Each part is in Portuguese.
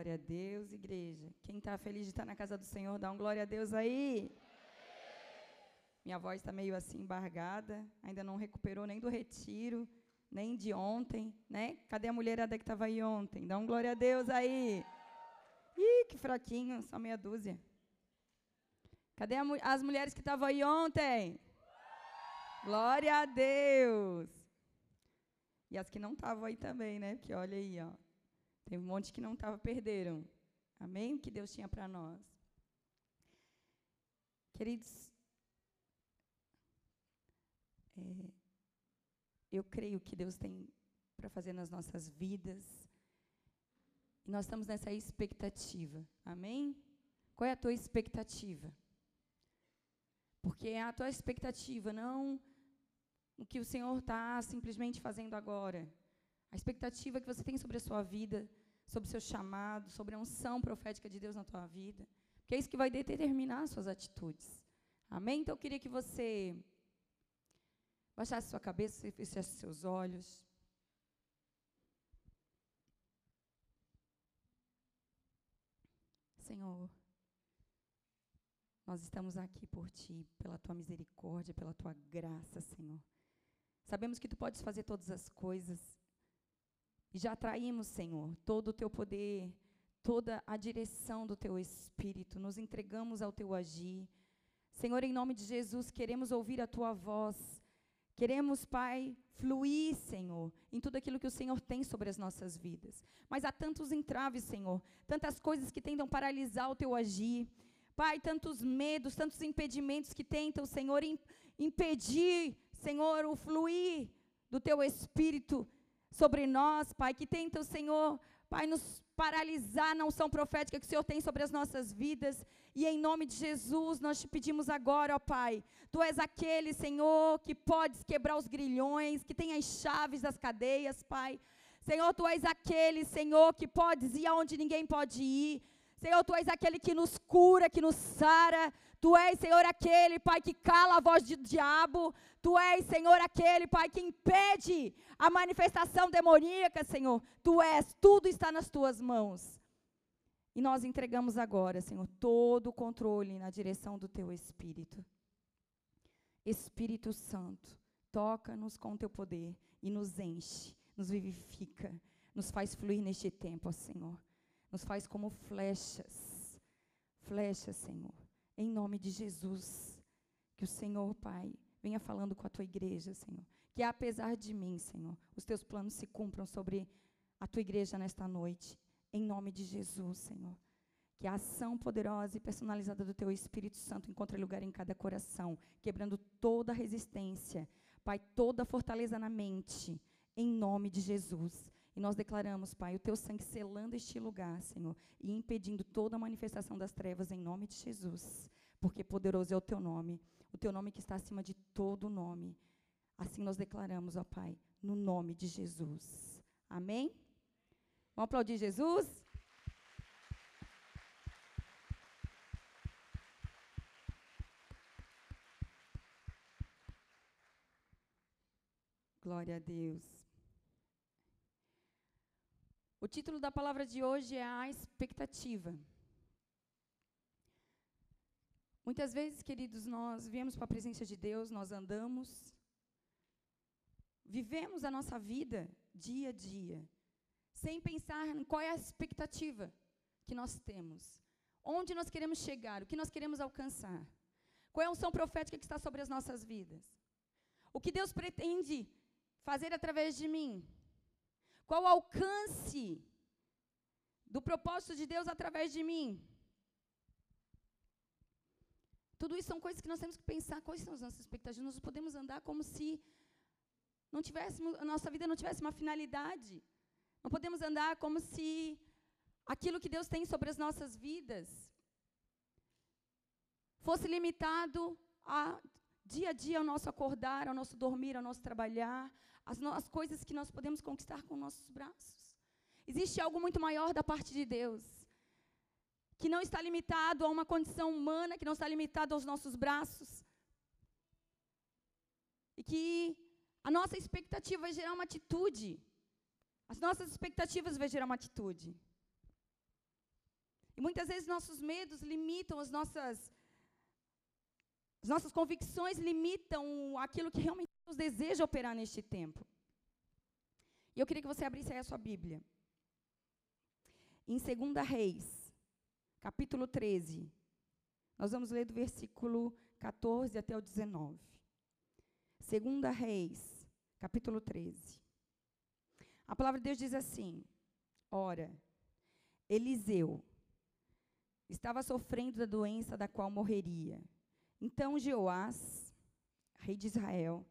Glória a Deus, igreja. Quem está feliz de estar na casa do Senhor, dá um glória a Deus aí. Minha voz está meio assim embargada, ainda não recuperou nem do retiro, nem de ontem, né? Cadê a mulherada que estava aí ontem? Dá um glória a Deus aí. Ih, que fraquinho, só meia dúzia. Cadê as mulheres que estavam aí ontem? Glória a Deus. E as que não estavam aí também, né? Porque olha aí, ó. Tem um monte que não estava, perderam. Amém? O que Deus tinha para nós. Queridos, é, eu creio que Deus tem para fazer nas nossas vidas. E nós estamos nessa expectativa. Amém? Qual é a tua expectativa? Porque a tua expectativa, não o que o Senhor está simplesmente fazendo agora. A expectativa que você tem sobre a sua vida, sobre o seu chamado, sobre a unção profética de Deus na tua vida. Porque é isso que vai determinar as suas atitudes. Amém? Então eu queria que você baixasse sua cabeça e fechasse seus olhos. Senhor, nós estamos aqui por Ti, pela Tua misericórdia, pela Tua graça, Senhor. Sabemos que Tu podes fazer todas as coisas e já traímos, Senhor, todo o teu poder, toda a direção do teu espírito, nos entregamos ao teu agir. Senhor, em nome de Jesus, queremos ouvir a tua voz. Queremos, Pai, fluir, Senhor, em tudo aquilo que o Senhor tem sobre as nossas vidas. Mas há tantos entraves, Senhor, tantas coisas que tentam paralisar o teu agir. Pai, tantos medos, tantos impedimentos que tentam, Senhor, impedir, Senhor, o fluir do teu espírito sobre nós, Pai, que tenta o Senhor, Pai, nos paralisar na unção profética que o Senhor tem sobre as nossas vidas. E em nome de Jesus, nós te pedimos agora, ó Pai, Tu és aquele, Senhor, que podes quebrar os grilhões, que tem as chaves das cadeias, Pai. Senhor, Tu és aquele, Senhor, que podes ir aonde ninguém pode ir. Senhor, Tu és aquele que nos cura, que nos sara. Tu és, Senhor, aquele, Pai, que cala a voz do diabo. Tu és, Senhor, aquele, Pai, que impede a manifestação demoníaca, Senhor. Tu és, tudo está nas tuas mãos. E nós entregamos agora, Senhor, todo o controle na direção do teu Espírito. Espírito Santo, toca-nos com o teu poder e nos enche, nos vivifica, nos faz fluir neste tempo, ó Senhor. Nos faz como flechas, flechas, Senhor em nome de Jesus. Que o Senhor, Pai, venha falando com a tua igreja, Senhor. Que apesar de mim, Senhor, os teus planos se cumpram sobre a tua igreja nesta noite. Em nome de Jesus, Senhor. Que a ação poderosa e personalizada do teu Espírito Santo encontre lugar em cada coração, quebrando toda resistência, Pai, toda fortaleza na mente, em nome de Jesus. E nós declaramos, Pai, o teu sangue selando este lugar, Senhor, e impedindo toda manifestação das trevas em nome de Jesus. Porque poderoso é o teu nome, o teu nome que está acima de todo nome. Assim nós declaramos, ó Pai, no nome de Jesus. Amém? Vamos aplaudir Jesus? Glória a Deus. O título da palavra de hoje é a expectativa. Muitas vezes, queridos, nós viemos para a presença de Deus, nós andamos, vivemos a nossa vida dia a dia, sem pensar em qual é a expectativa que nós temos, onde nós queremos chegar, o que nós queremos alcançar, qual é a unção profética que está sobre as nossas vidas, o que Deus pretende fazer através de mim, qual o alcance do propósito de Deus através de mim? Tudo isso são coisas que nós temos que pensar, quais são as nossas expectativas. Nós podemos andar como se não tivéssemos, a nossa vida não tivesse uma finalidade. Não podemos andar como se aquilo que Deus tem sobre as nossas vidas fosse limitado a dia a dia ao nosso acordar, ao nosso dormir, ao nosso trabalhar, as, as coisas que nós podemos conquistar com nossos braços. Existe algo muito maior da parte de Deus, que não está limitado a uma condição humana, que não está limitado aos nossos braços. E que a nossa expectativa vai gerar uma atitude. As nossas expectativas vão gerar uma atitude. E muitas vezes nossos medos limitam as nossas as nossas convicções limitam aquilo que realmente Deus deseja operar neste tempo. E eu queria que você abrisse aí a sua Bíblia. Em 2 Reis, capítulo 13. Nós vamos ler do versículo 14 até o 19. 2 Reis, capítulo 13. A palavra de Deus diz assim: Ora, Eliseu estava sofrendo da doença da qual morreria. Então Jeoás, rei de Israel,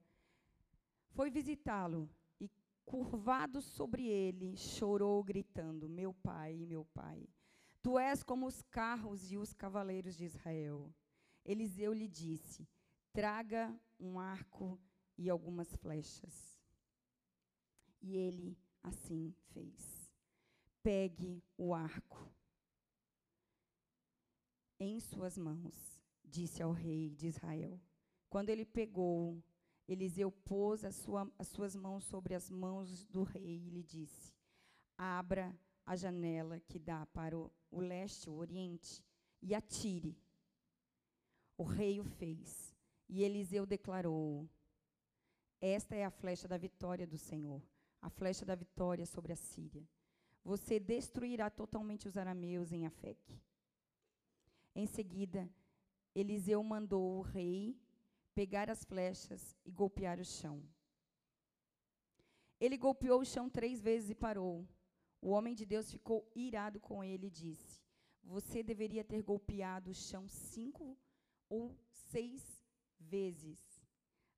foi visitá-lo e, curvado sobre ele, chorou, gritando: Meu pai, meu pai, tu és como os carros e os cavaleiros de Israel. Eliseu lhe disse: Traga um arco e algumas flechas. E ele assim fez. Pegue o arco em suas mãos, disse ao rei de Israel. Quando ele pegou, Eliseu pôs sua, as suas mãos sobre as mãos do rei e lhe disse: Abra a janela que dá para o, o leste, o oriente, e atire. O rei o fez. E Eliseu declarou: Esta é a flecha da vitória do Senhor a flecha da vitória sobre a Síria. Você destruirá totalmente os arameus em Afec. Em seguida, Eliseu mandou o rei pegar as flechas e golpear o chão. Ele golpeou o chão três vezes e parou. O homem de Deus ficou irado com ele e disse: Você deveria ter golpeado o chão cinco ou seis vezes.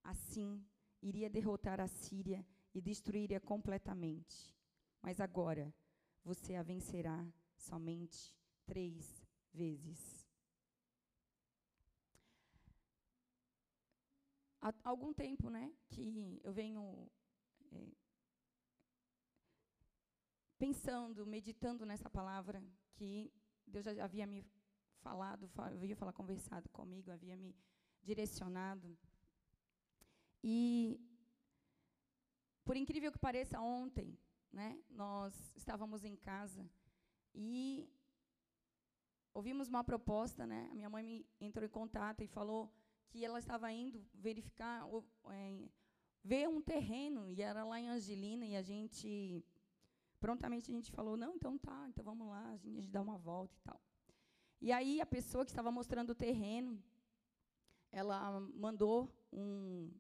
Assim, iria derrotar a Síria e destruiria completamente. Mas agora você a vencerá somente três vezes. Há algum tempo, né, que eu venho é, pensando, meditando nessa palavra que Deus já havia me falado, havia falar conversado comigo, havia me direcionado. E por incrível que pareça, ontem, né, nós estávamos em casa e ouvimos uma proposta, né? A minha mãe me entrou em contato e falou que ela estava indo verificar, é, ver um terreno e era lá em Angelina e a gente prontamente a gente falou não, então tá, então vamos lá, a gente dá uma volta e tal. E aí a pessoa que estava mostrando o terreno, ela mandou um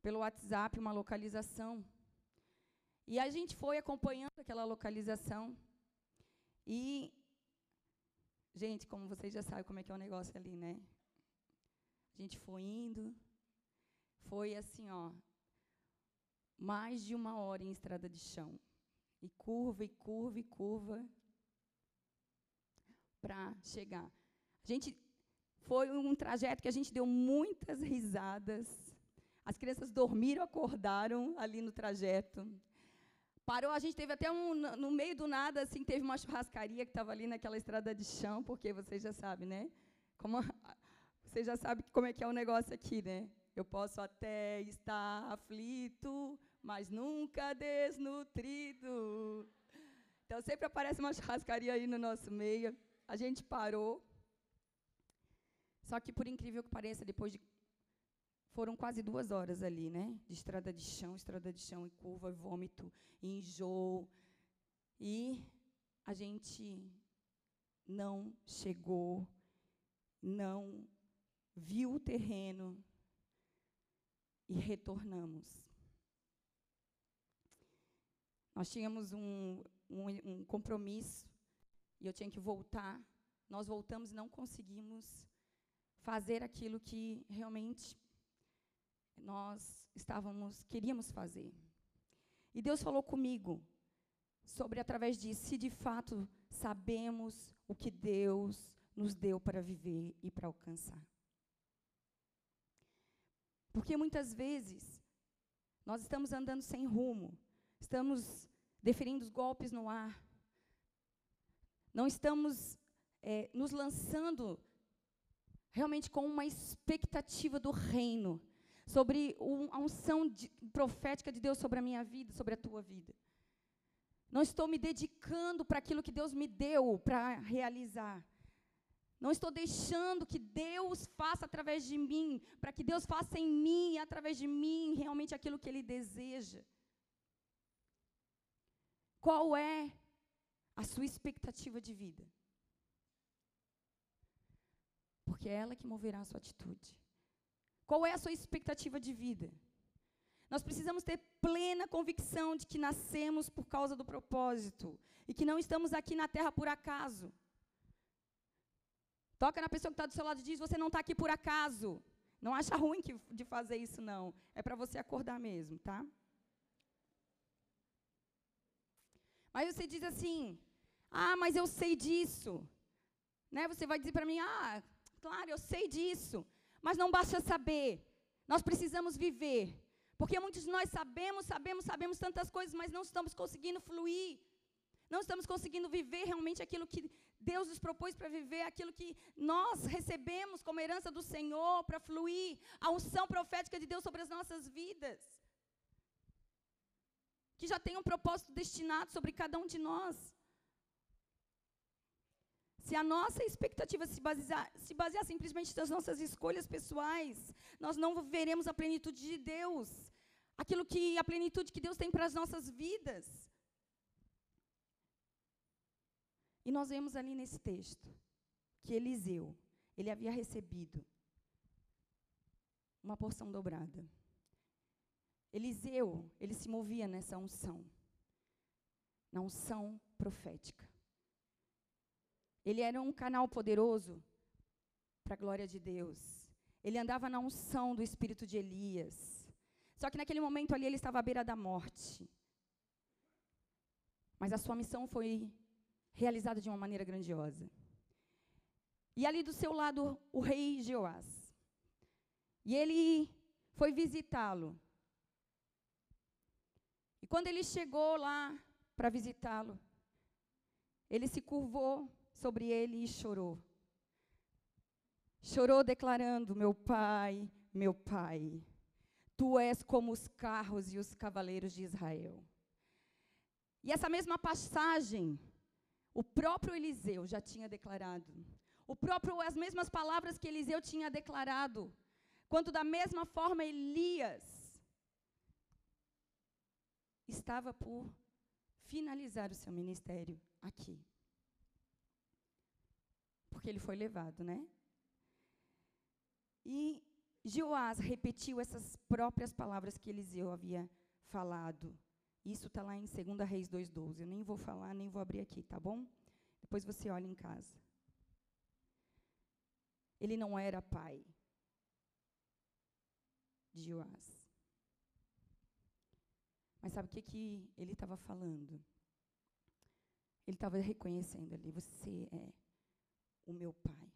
pelo WhatsApp uma localização. E a gente foi acompanhando aquela localização. E, gente, como vocês já sabem como é que é o negócio ali, né? A gente foi indo, foi assim, ó, mais de uma hora em estrada de chão. E curva, e curva, e curva, para chegar. A gente foi um trajeto que a gente deu muitas risadas, as crianças dormiram, acordaram ali no trajeto. Parou, a gente teve até um, no meio do nada, assim, teve uma churrascaria que estava ali naquela estrada de chão, porque vocês já sabem, né? Como, vocês já sabem como é que é o negócio aqui, né? Eu posso até estar aflito, mas nunca desnutrido. Então, sempre aparece uma churrascaria aí no nosso meio. A gente parou. Só que, por incrível que pareça, depois de foram quase duas horas ali, né? De estrada de chão, estrada de chão, e curva, e vômito, e enjoo. E a gente não chegou, não viu o terreno e retornamos. Nós tínhamos um, um, um compromisso e eu tinha que voltar. Nós voltamos e não conseguimos fazer aquilo que realmente nós estávamos, queríamos fazer. E Deus falou comigo sobre através disso, se de fato sabemos o que Deus nos deu para viver e para alcançar. Porque muitas vezes nós estamos andando sem rumo, estamos deferindo os golpes no ar, não estamos é, nos lançando realmente com uma expectativa do reino, sobre a unção de, profética de Deus sobre a minha vida, sobre a tua vida. Não estou me dedicando para aquilo que Deus me deu para realizar. Não estou deixando que Deus faça através de mim, para que Deus faça em mim e através de mim realmente aquilo que Ele deseja. Qual é a sua expectativa de vida? Porque é ela que moverá a sua atitude. Qual é a sua expectativa de vida? Nós precisamos ter plena convicção de que nascemos por causa do propósito e que não estamos aqui na terra por acaso. Toca na pessoa que está do seu lado e diz: Você não está aqui por acaso. Não acha ruim que, de fazer isso, não. É para você acordar mesmo, tá? Mas você diz assim: Ah, mas eu sei disso. Né? Você vai dizer para mim: Ah, claro, eu sei disso. Mas não basta saber. Nós precisamos viver. Porque muitos de nós sabemos, sabemos, sabemos tantas coisas, mas não estamos conseguindo fluir. Não estamos conseguindo viver realmente aquilo que Deus nos propôs para viver, aquilo que nós recebemos como herança do Senhor para fluir, a unção profética de Deus sobre as nossas vidas. Que já tem um propósito destinado sobre cada um de nós. Se a nossa expectativa se basear, se basear simplesmente nas nossas escolhas pessoais, nós não veremos a plenitude de Deus, aquilo que a plenitude que Deus tem para as nossas vidas. E nós vemos ali nesse texto que Eliseu, ele havia recebido uma porção dobrada. Eliseu, ele se movia nessa unção, na unção profética. Ele era um canal poderoso para a glória de Deus. Ele andava na unção do espírito de Elias. Só que naquele momento ali ele estava à beira da morte. Mas a sua missão foi realizada de uma maneira grandiosa. E ali do seu lado, o rei Jeoás. E ele foi visitá-lo. E quando ele chegou lá para visitá-lo, ele se curvou sobre ele e chorou. Chorou declarando: Meu pai, meu pai, tu és como os carros e os cavaleiros de Israel. E essa mesma passagem o próprio Eliseu já tinha declarado. O próprio, as mesmas palavras que Eliseu tinha declarado. Quanto da mesma forma Elias estava por finalizar o seu ministério aqui. Porque ele foi levado, né? E Joás repetiu essas próprias palavras que Eliseu havia falado isso está lá em 2 Reis 2,12. Eu nem vou falar, nem vou abrir aqui, tá bom? Depois você olha em casa. Ele não era pai de Joás. Mas sabe o que, que ele estava falando? Ele estava reconhecendo ali: você é o meu pai,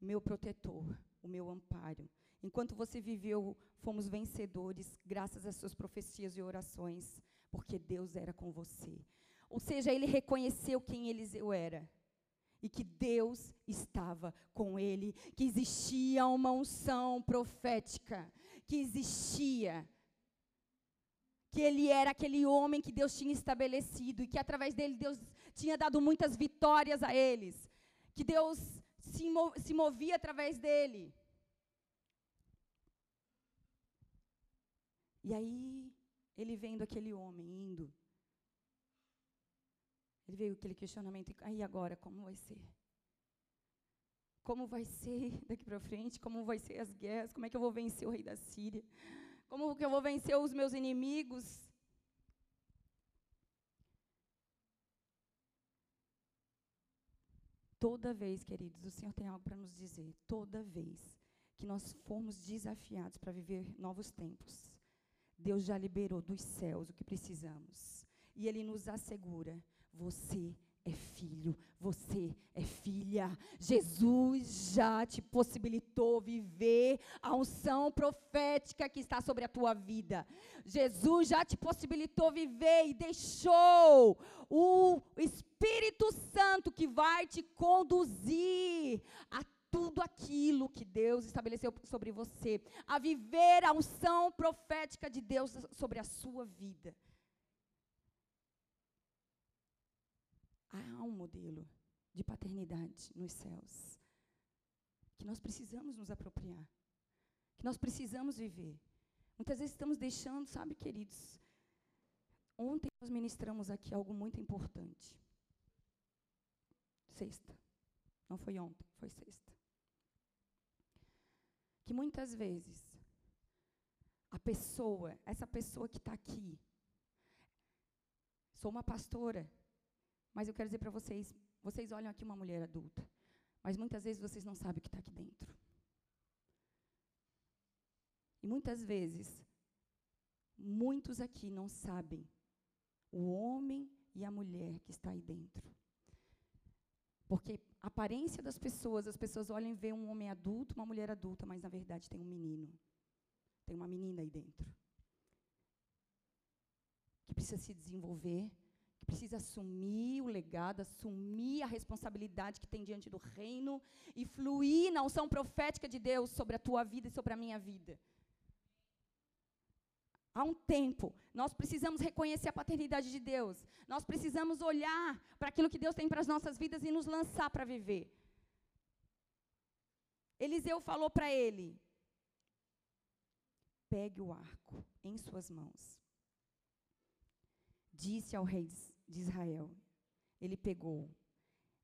meu protetor, o meu amparo, Enquanto você viveu, fomos vencedores, graças às suas profecias e orações, porque Deus era com você. Ou seja, ele reconheceu quem Eliseu era. E que Deus estava com ele, que existia uma unção profética, que existia que ele era aquele homem que Deus tinha estabelecido e que através dele Deus tinha dado muitas vitórias a eles, que Deus se, se movia através dele. E aí, ele vendo aquele homem indo, ele veio aquele questionamento, aí agora, como vai ser? Como vai ser daqui para frente? Como vai ser as guerras? Como é que eu vou vencer o rei da Síria? Como que eu vou vencer os meus inimigos? Toda vez, queridos, o Senhor tem algo para nos dizer. Toda vez que nós formos desafiados para viver novos tempos, Deus já liberou dos céus o que precisamos. E Ele nos assegura: você é filho, você é filha. Jesus já te possibilitou viver a unção profética que está sobre a tua vida. Jesus já te possibilitou viver e deixou o Espírito Santo que vai te conduzir a tudo aquilo que Deus estabeleceu sobre você, a viver a unção profética de Deus sobre a sua vida. há um modelo de paternidade nos céus que nós precisamos nos apropriar, que nós precisamos viver. Muitas vezes estamos deixando, sabe, queridos? Ontem nós ministramos aqui algo muito importante. Sexta. Não foi ontem, foi sexta. Que muitas vezes a pessoa, essa pessoa que está aqui, sou uma pastora, mas eu quero dizer para vocês, vocês olham aqui uma mulher adulta, mas muitas vezes vocês não sabem o que está aqui dentro. E muitas vezes, muitos aqui não sabem o homem e a mulher que está aí dentro. Porque aparência das pessoas, as pessoas olham e veem um homem adulto, uma mulher adulta, mas na verdade tem um menino. Tem uma menina aí dentro. Que precisa se desenvolver, precisa assumir o legado, assumir a responsabilidade que tem diante do reino e fluir na unção profética de Deus sobre a tua vida e sobre a minha vida. Há um tempo, nós precisamos reconhecer a paternidade de Deus. Nós precisamos olhar para aquilo que Deus tem para as nossas vidas e nos lançar para viver. Eliseu falou para ele: pegue o arco em suas mãos. Disse ao rei de Israel. Ele pegou.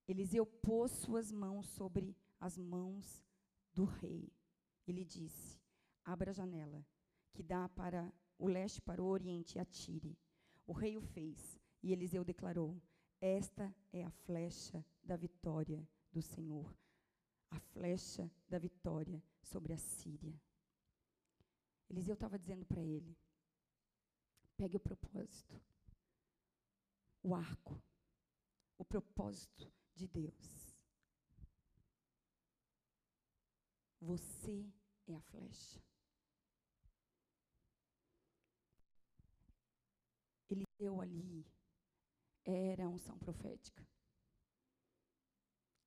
Eliseu pôs suas mãos sobre as mãos do rei. Ele disse: Abra a janela que dá para o leste para o oriente e atire. O rei o fez, e Eliseu declarou: Esta é a flecha da vitória do Senhor, a flecha da vitória sobre a Síria. Eliseu estava dizendo para ele: Pegue o propósito o arco, o propósito de Deus. Você é a flecha. Deu ali, era a unção profética,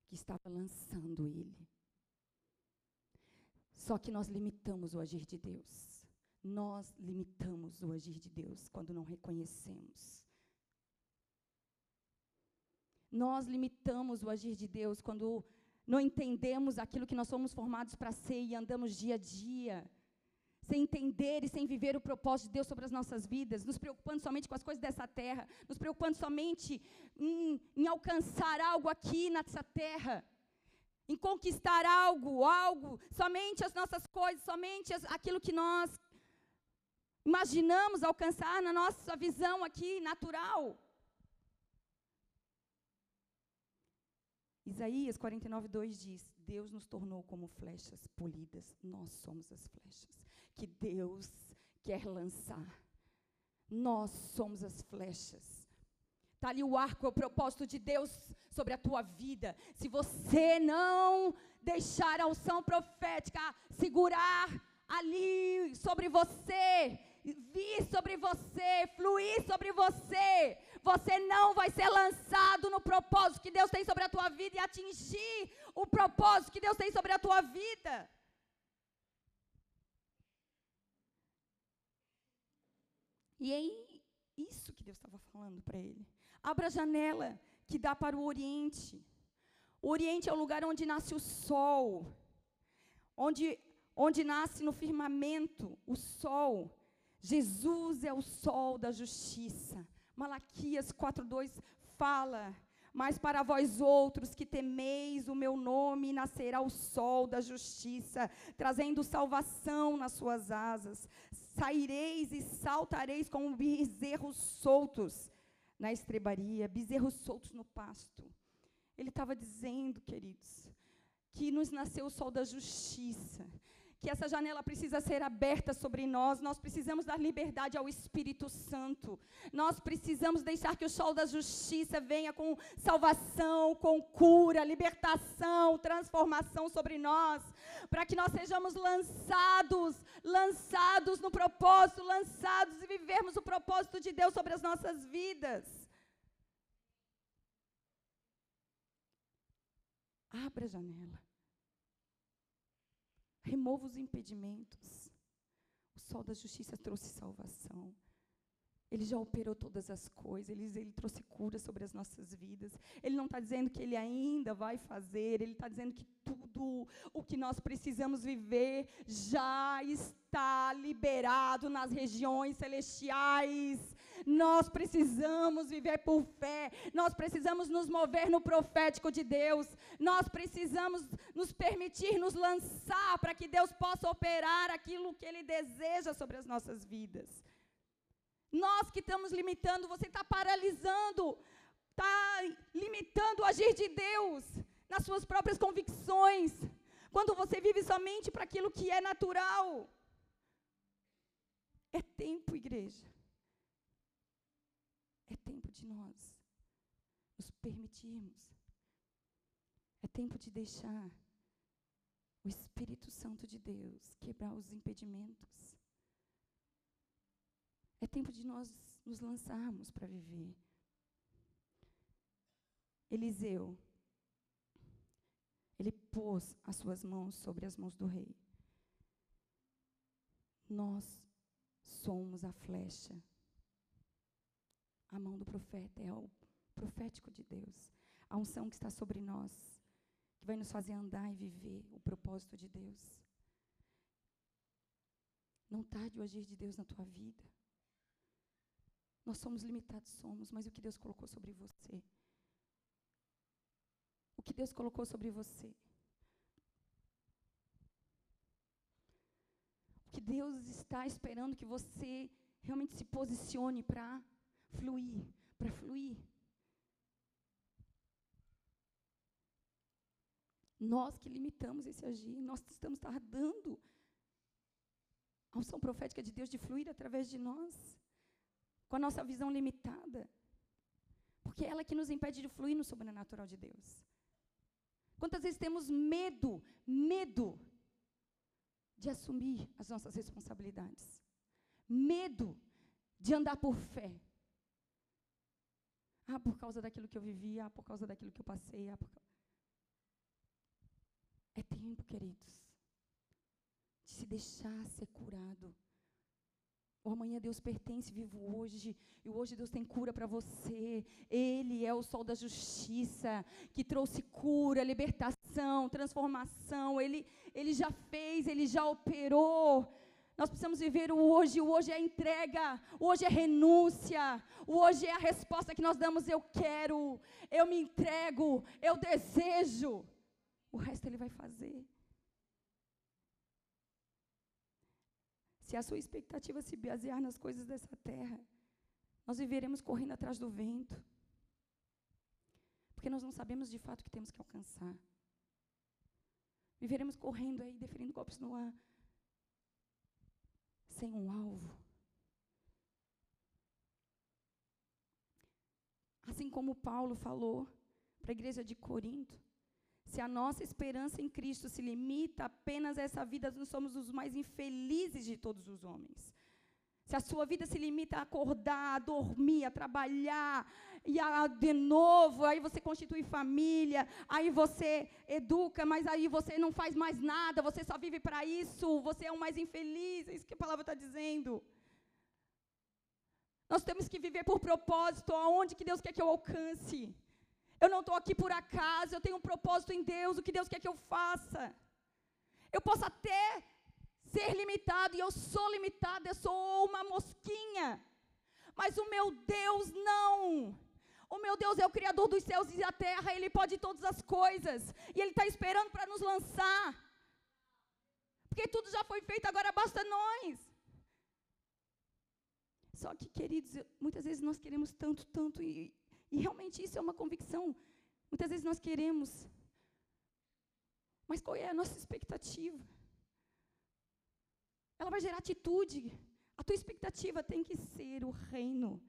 que estava lançando ele. Só que nós limitamos o agir de Deus. Nós limitamos o agir de Deus quando não reconhecemos nós limitamos o agir de Deus quando não entendemos aquilo que nós somos formados para ser e andamos dia a dia, sem entender e sem viver o propósito de Deus sobre as nossas vidas, nos preocupando somente com as coisas dessa terra, nos preocupando somente em, em alcançar algo aqui nessa terra, em conquistar algo, algo, somente as nossas coisas, somente as, aquilo que nós imaginamos alcançar na nossa visão aqui natural. Isaías 49, 2 diz: Deus nos tornou como flechas polidas, nós somos as flechas que Deus quer lançar. Nós somos as flechas. Está ali o arco, é o propósito de Deus sobre a tua vida. Se você não deixar a unção profética segurar ali sobre você, vir sobre você, fluir sobre você, você não vai ser lançado no propósito que Deus tem sobre a tua vida e atingir o propósito que Deus tem sobre a tua vida. E é isso que Deus estava falando para ele. Abra a janela que dá para o Oriente. O Oriente é o lugar onde nasce o sol, onde, onde nasce no firmamento o sol. Jesus é o sol da justiça. Malaquias 4:2 fala: "Mas para vós outros que temeis o meu nome, nascerá o sol da justiça, trazendo salvação nas suas asas. Saireis e saltareis como bezerros soltos na estrebaria, bezerros soltos no pasto." Ele estava dizendo, queridos, que nos nasceu o sol da justiça que essa janela precisa ser aberta sobre nós, nós precisamos dar liberdade ao Espírito Santo, nós precisamos deixar que o sol da justiça venha com salvação, com cura, libertação, transformação sobre nós, para que nós sejamos lançados, lançados no propósito, lançados e vivermos o propósito de Deus sobre as nossas vidas. Abra a janela. Remova os impedimentos. O sol da justiça trouxe salvação. Ele já operou todas as coisas, ele, ele trouxe cura sobre as nossas vidas. Ele não está dizendo que ele ainda vai fazer, ele está dizendo que tudo o que nós precisamos viver já está liberado nas regiões celestiais. Nós precisamos viver por fé, nós precisamos nos mover no profético de Deus, nós precisamos nos permitir nos lançar para que Deus possa operar aquilo que Ele deseja sobre as nossas vidas. Nós que estamos limitando, você está paralisando, está limitando o agir de Deus nas suas próprias convicções. Quando você vive somente para aquilo que é natural. É tempo, igreja. É tempo de nós nos permitirmos. É tempo de deixar o Espírito Santo de Deus quebrar os impedimentos. É tempo de nós nos lançarmos para viver. Eliseu, ele pôs as suas mãos sobre as mãos do rei. Nós somos a flecha. A mão do profeta é o profético de Deus. A unção que está sobre nós, que vai nos fazer andar e viver o propósito de Deus. Não tarde o agir de Deus na tua vida. Nós somos limitados, somos, mas o que Deus colocou sobre você? O que Deus colocou sobre você? O que Deus está esperando que você realmente se posicione para fluir, para fluir. Nós que limitamos esse agir, nós estamos tardando a unção profética de Deus de fluir através de nós com a nossa visão limitada. Porque é ela que nos impede de fluir no sobrenatural de Deus. Quantas vezes temos medo, medo de assumir as nossas responsabilidades? Medo de andar por fé. Ah, por causa daquilo que eu vivi, ah, por causa daquilo que eu passei, ah, por... É tempo, queridos, de se deixar ser curado o amanhã Deus pertence, vivo hoje. E hoje Deus tem cura para você. Ele é o sol da justiça, que trouxe cura, libertação, transformação. Ele, ele já fez, ele já operou. Nós precisamos viver o hoje. O hoje é entrega, o hoje é renúncia, o hoje é a resposta que nós damos. Eu quero, eu me entrego, eu desejo. O resto Ele vai fazer. Se a sua expectativa se basear nas coisas dessa terra, nós viveremos correndo atrás do vento. Porque nós não sabemos de fato o que temos que alcançar. Viveremos correndo aí, deferindo golpes no ar, sem um alvo. Assim como Paulo falou para a igreja de Corinto, se a nossa esperança em Cristo se limita apenas a essa vida, nós somos os mais infelizes de todos os homens. Se a sua vida se limita a acordar, a dormir, a trabalhar, e a, de novo, aí você constitui família, aí você educa, mas aí você não faz mais nada, você só vive para isso, você é o mais infeliz, é isso que a palavra está dizendo. Nós temos que viver por propósito, aonde que Deus quer que eu alcance. Eu não estou aqui por acaso, eu tenho um propósito em Deus, o que Deus quer que eu faça. Eu posso até ser limitado, e eu sou limitada, eu sou uma mosquinha. Mas o meu Deus não. O meu Deus é o Criador dos céus e da terra, Ele pode todas as coisas. E Ele está esperando para nos lançar. Porque tudo já foi feito, agora basta nós. Só que, queridos, muitas vezes nós queremos tanto, tanto, e e realmente isso é uma convicção. Muitas vezes nós queremos. Mas qual é a nossa expectativa? Ela vai gerar atitude. A tua expectativa tem que ser o reino.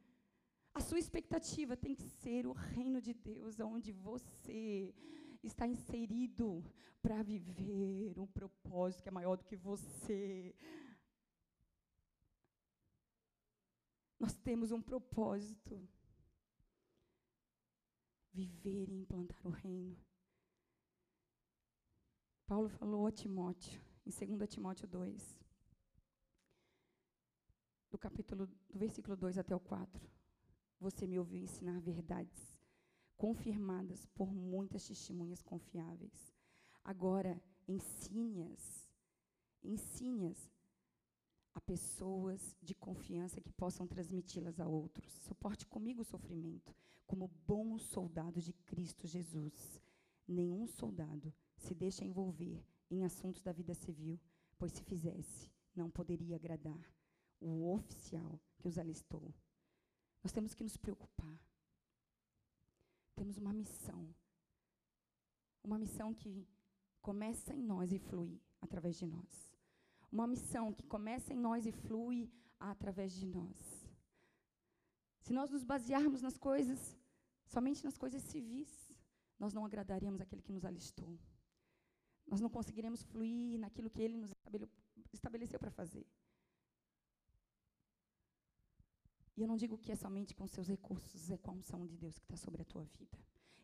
A sua expectativa tem que ser o reino de Deus, onde você está inserido para viver um propósito que é maior do que você. Nós temos um propósito viver e implantar o reino. Paulo falou a Timóteo, em 2 Timóteo 2. Do capítulo, do versículo 2 até o 4. Você me ouviu ensinar verdades confirmadas por muitas testemunhas confiáveis. Agora, ensine-as, ensine-as a pessoas de confiança que possam transmiti-las a outros. Suporte comigo o sofrimento, como bom soldado de Cristo Jesus. Nenhum soldado se deixa envolver em assuntos da vida civil, pois se fizesse, não poderia agradar o oficial que os alistou. Nós temos que nos preocupar. Temos uma missão. Uma missão que começa em nós e flui através de nós. Uma missão que começa em nós e flui através de nós. Se nós nos basearmos nas coisas, somente nas coisas civis, nós não agradaríamos aquele que nos alistou. Nós não conseguiremos fluir naquilo que ele nos estabeleceu para fazer. E eu não digo que é somente com seus recursos, é com a unção de Deus que está sobre a tua vida.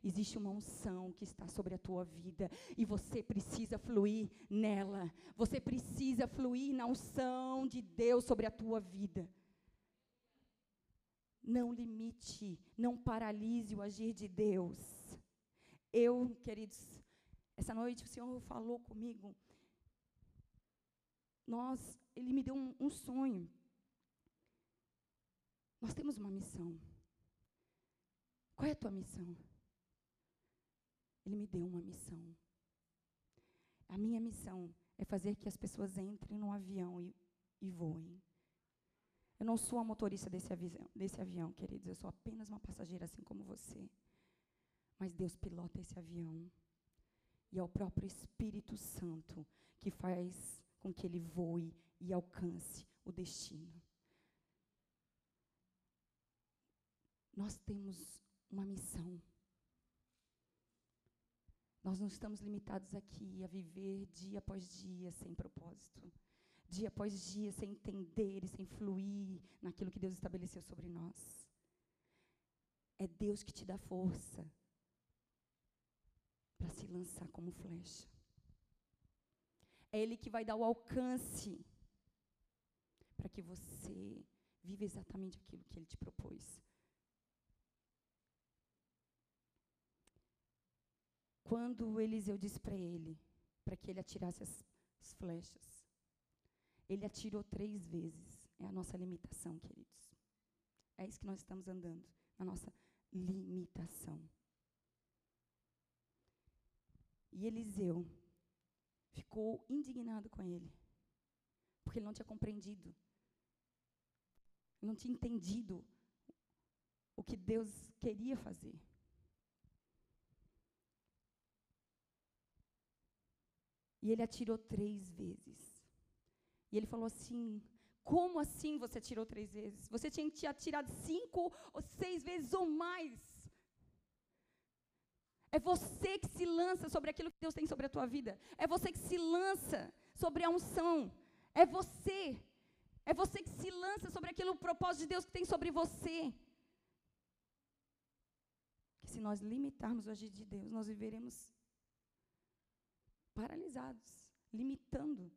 Existe uma unção que está sobre a tua vida e você precisa fluir nela. Você precisa fluir na unção de Deus sobre a tua vida. Não limite, não paralise o agir de Deus. Eu, queridos, essa noite o Senhor falou comigo. Nós, Ele me deu um, um sonho. Nós temos uma missão. Qual é a tua missão? Ele me deu uma missão. A minha missão é fazer que as pessoas entrem no avião e, e voem. Eu não sou a motorista desse, avião, desse avião, queridos. Eu sou apenas uma passageira, assim como você. Mas Deus pilota esse avião. E é o próprio Espírito Santo que faz com que ele voe e alcance o destino. Nós temos uma missão. Nós não estamos limitados aqui a viver dia após dia sem propósito, dia após dia sem entender e sem fluir naquilo que Deus estabeleceu sobre nós. É Deus que te dá força para se lançar como flecha. É Ele que vai dar o alcance para que você viva exatamente aquilo que Ele te propôs. Quando Eliseu disse para ele, para que ele atirasse as, as flechas, ele atirou três vezes. É a nossa limitação, queridos. É isso que nós estamos andando, na nossa limitação. E Eliseu ficou indignado com ele, porque ele não tinha compreendido, não tinha entendido o que Deus queria fazer. E ele atirou três vezes. E ele falou assim: Como assim você atirou três vezes? Você tinha que atirado cinco ou seis vezes ou mais. É você que se lança sobre aquilo que Deus tem sobre a tua vida. É você que se lança sobre a unção. É você. É você que se lança sobre aquilo, propósito de Deus que tem sobre você. Que se nós limitarmos o agir de Deus, nós viveremos paralisados, limitando.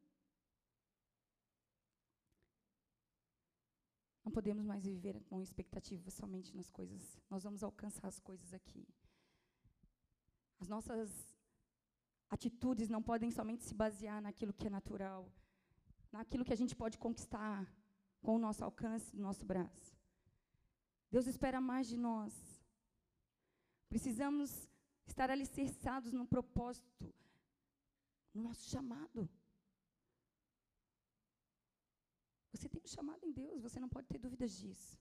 Não podemos mais viver com expectativas somente nas coisas. Nós vamos alcançar as coisas aqui. As nossas atitudes não podem somente se basear naquilo que é natural, naquilo que a gente pode conquistar com o nosso alcance, do nosso braço. Deus espera mais de nós. Precisamos estar alicerçados no propósito no nosso chamado. Você tem um chamado em Deus, você não pode ter dúvidas disso.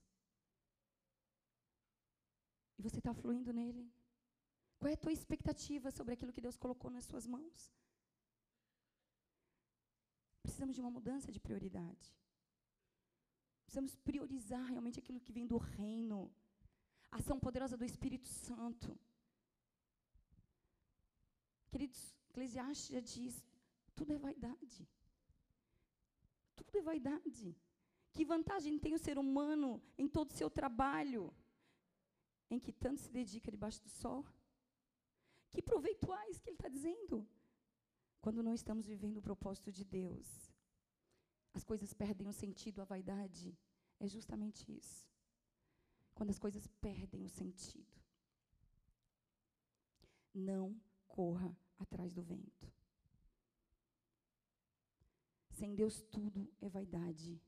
E você está fluindo nele. Qual é a tua expectativa sobre aquilo que Deus colocou nas suas mãos? Precisamos de uma mudança de prioridade. Precisamos priorizar realmente aquilo que vem do reino. A ação poderosa do Espírito Santo. Queridos, Eclesiastes já diz: tudo é vaidade. Tudo é vaidade. Que vantagem tem o ser humano em todo o seu trabalho, em que tanto se dedica debaixo do sol? Que proveituais que ele está dizendo? Quando não estamos vivendo o propósito de Deus, as coisas perdem o sentido, a vaidade é justamente isso. Quando as coisas perdem o sentido. Não corra atrás do vento. Sem Deus, tudo é vaidade.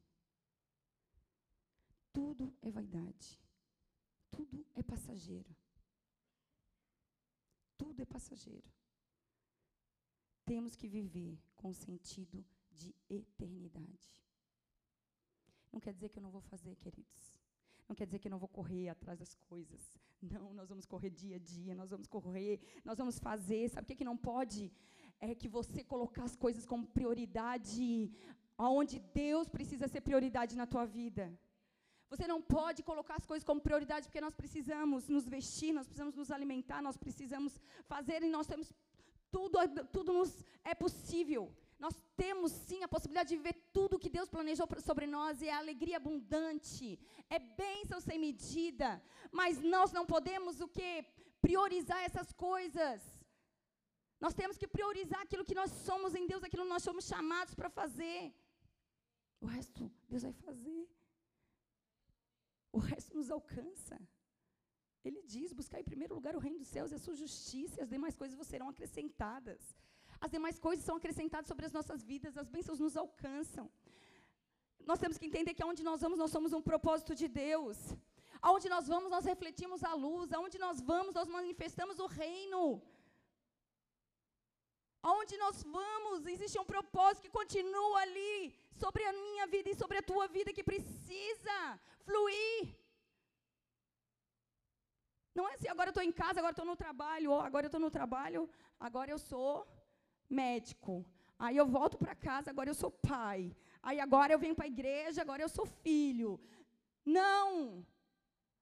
Tudo é vaidade. Tudo é passageiro. Tudo é passageiro. Temos que viver com sentido de eternidade. Não quer dizer que eu não vou fazer, queridos. Não quer dizer que não vou correr atrás das coisas. Não, nós vamos correr dia a dia, nós vamos correr, nós vamos fazer. Sabe o que, que não pode? É que você colocar as coisas como prioridade, aonde Deus precisa ser prioridade na tua vida. Você não pode colocar as coisas como prioridade, porque nós precisamos nos vestir, nós precisamos nos alimentar, nós precisamos fazer e nós temos tudo, tudo nos é possível. Nós temos sim a possibilidade de viver tudo que Deus planejou sobre nós e é alegria abundante, é bênção sem medida, mas nós não podemos o que priorizar essas coisas. Nós temos que priorizar aquilo que nós somos em Deus, aquilo que nós somos chamados para fazer. O resto Deus vai fazer. O resto nos alcança. Ele diz: buscar em primeiro lugar o reino dos céus e a sua justiça, e as demais coisas serão acrescentadas. As demais coisas são acrescentadas sobre as nossas vidas, as bênçãos nos alcançam. Nós temos que entender que aonde nós vamos, nós somos um propósito de Deus. Aonde nós vamos, nós refletimos a luz. Aonde nós vamos, nós manifestamos o reino. Aonde nós vamos, existe um propósito que continua ali sobre a minha vida e sobre a tua vida que precisa fluir. Não é assim, agora eu estou em casa, agora estou no trabalho, ou agora eu estou no trabalho, agora eu sou médico. Aí eu volto para casa, agora eu sou pai. Aí agora eu venho para a igreja, agora eu sou filho. Não!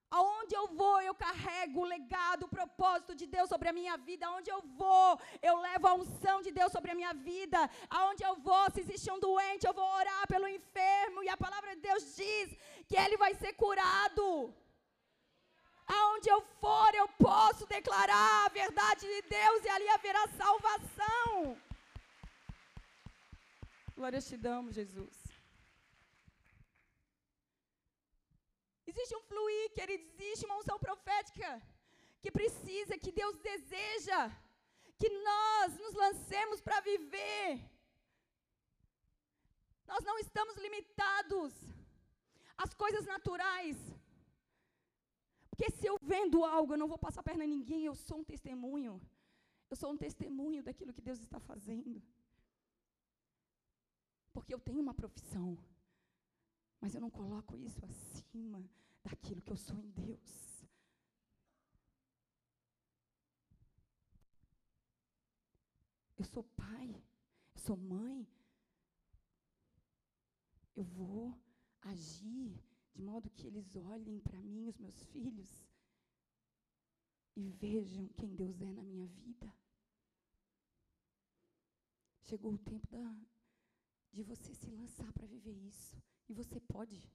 Aonde eu vou, eu carrego o legado, o propósito de Deus sobre a minha vida. Aonde eu vou, eu levo a unção de Deus sobre a minha vida. Aonde eu vou, se existe um doente, eu vou orar pelo enfermo. E a palavra de Deus diz que ele vai ser curado. Aonde eu for, eu posso declarar a verdade de Deus e ali haverá salvação. Glória te damos, Jesus. Existe um fluir, querido, existe uma unção profética que precisa, que Deus deseja que nós nos lancemos para viver. Nós não estamos limitados às coisas naturais. Porque se eu vendo algo, eu não vou passar a perna a ninguém, eu sou um testemunho. Eu sou um testemunho daquilo que Deus está fazendo. Porque eu tenho uma profissão. Mas eu não coloco isso acima daquilo que eu sou em Deus. Eu sou pai, eu sou mãe. Eu vou agir de modo que eles olhem para mim, os meus filhos, e vejam quem Deus é na minha vida. Chegou o tempo da, de você se lançar para viver isso. E você pode.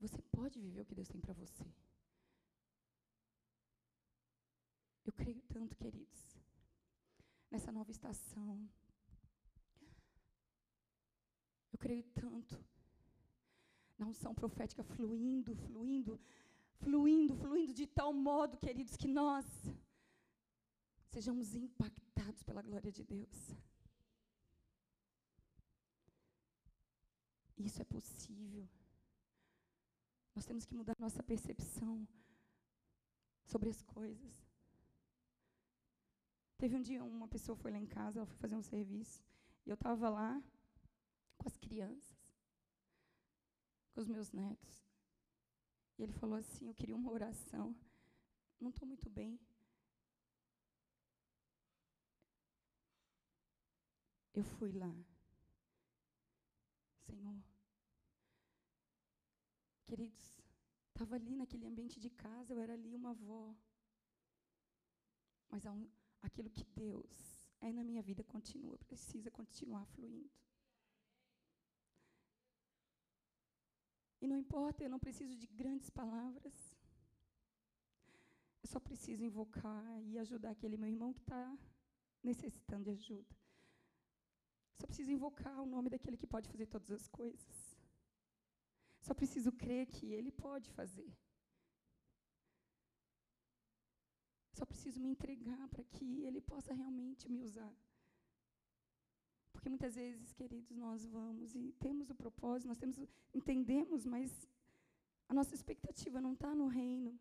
Você pode viver o que Deus tem para você. Eu creio tanto, queridos, nessa nova estação. Eu creio tanto na unção profética fluindo, fluindo, fluindo, fluindo de tal modo, queridos, que nós sejamos impactados pela glória de Deus. Isso é possível. Nós temos que mudar nossa percepção sobre as coisas. Teve um dia, uma pessoa foi lá em casa, ela foi fazer um serviço, e eu estava lá com as crianças os meus netos. E ele falou assim: Eu queria uma oração. Não estou muito bem. Eu fui lá. Senhor. Queridos, estava ali naquele ambiente de casa, eu era ali uma avó. Mas aquilo que Deus é na minha vida continua, precisa continuar fluindo. E não importa, eu não preciso de grandes palavras. Eu só preciso invocar e ajudar aquele meu irmão que está necessitando de ajuda. Só preciso invocar o nome daquele que pode fazer todas as coisas. Só preciso crer que Ele pode fazer. Só preciso me entregar para que Ele possa realmente me usar. Muitas vezes, queridos, nós vamos e temos o propósito, nós temos, entendemos, mas a nossa expectativa não está no reino.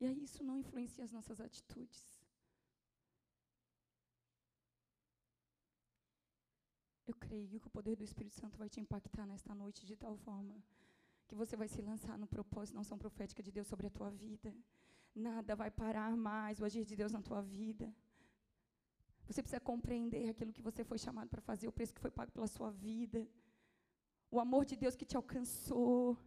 E aí isso não influencia as nossas atitudes. Eu creio que o poder do Espírito Santo vai te impactar nesta noite de tal forma que você vai se lançar no propósito, não são profética de Deus sobre a tua vida. Nada vai parar mais o agir de Deus na tua vida. Você precisa compreender aquilo que você foi chamado para fazer, o preço que foi pago pela sua vida. O amor de Deus que te alcançou.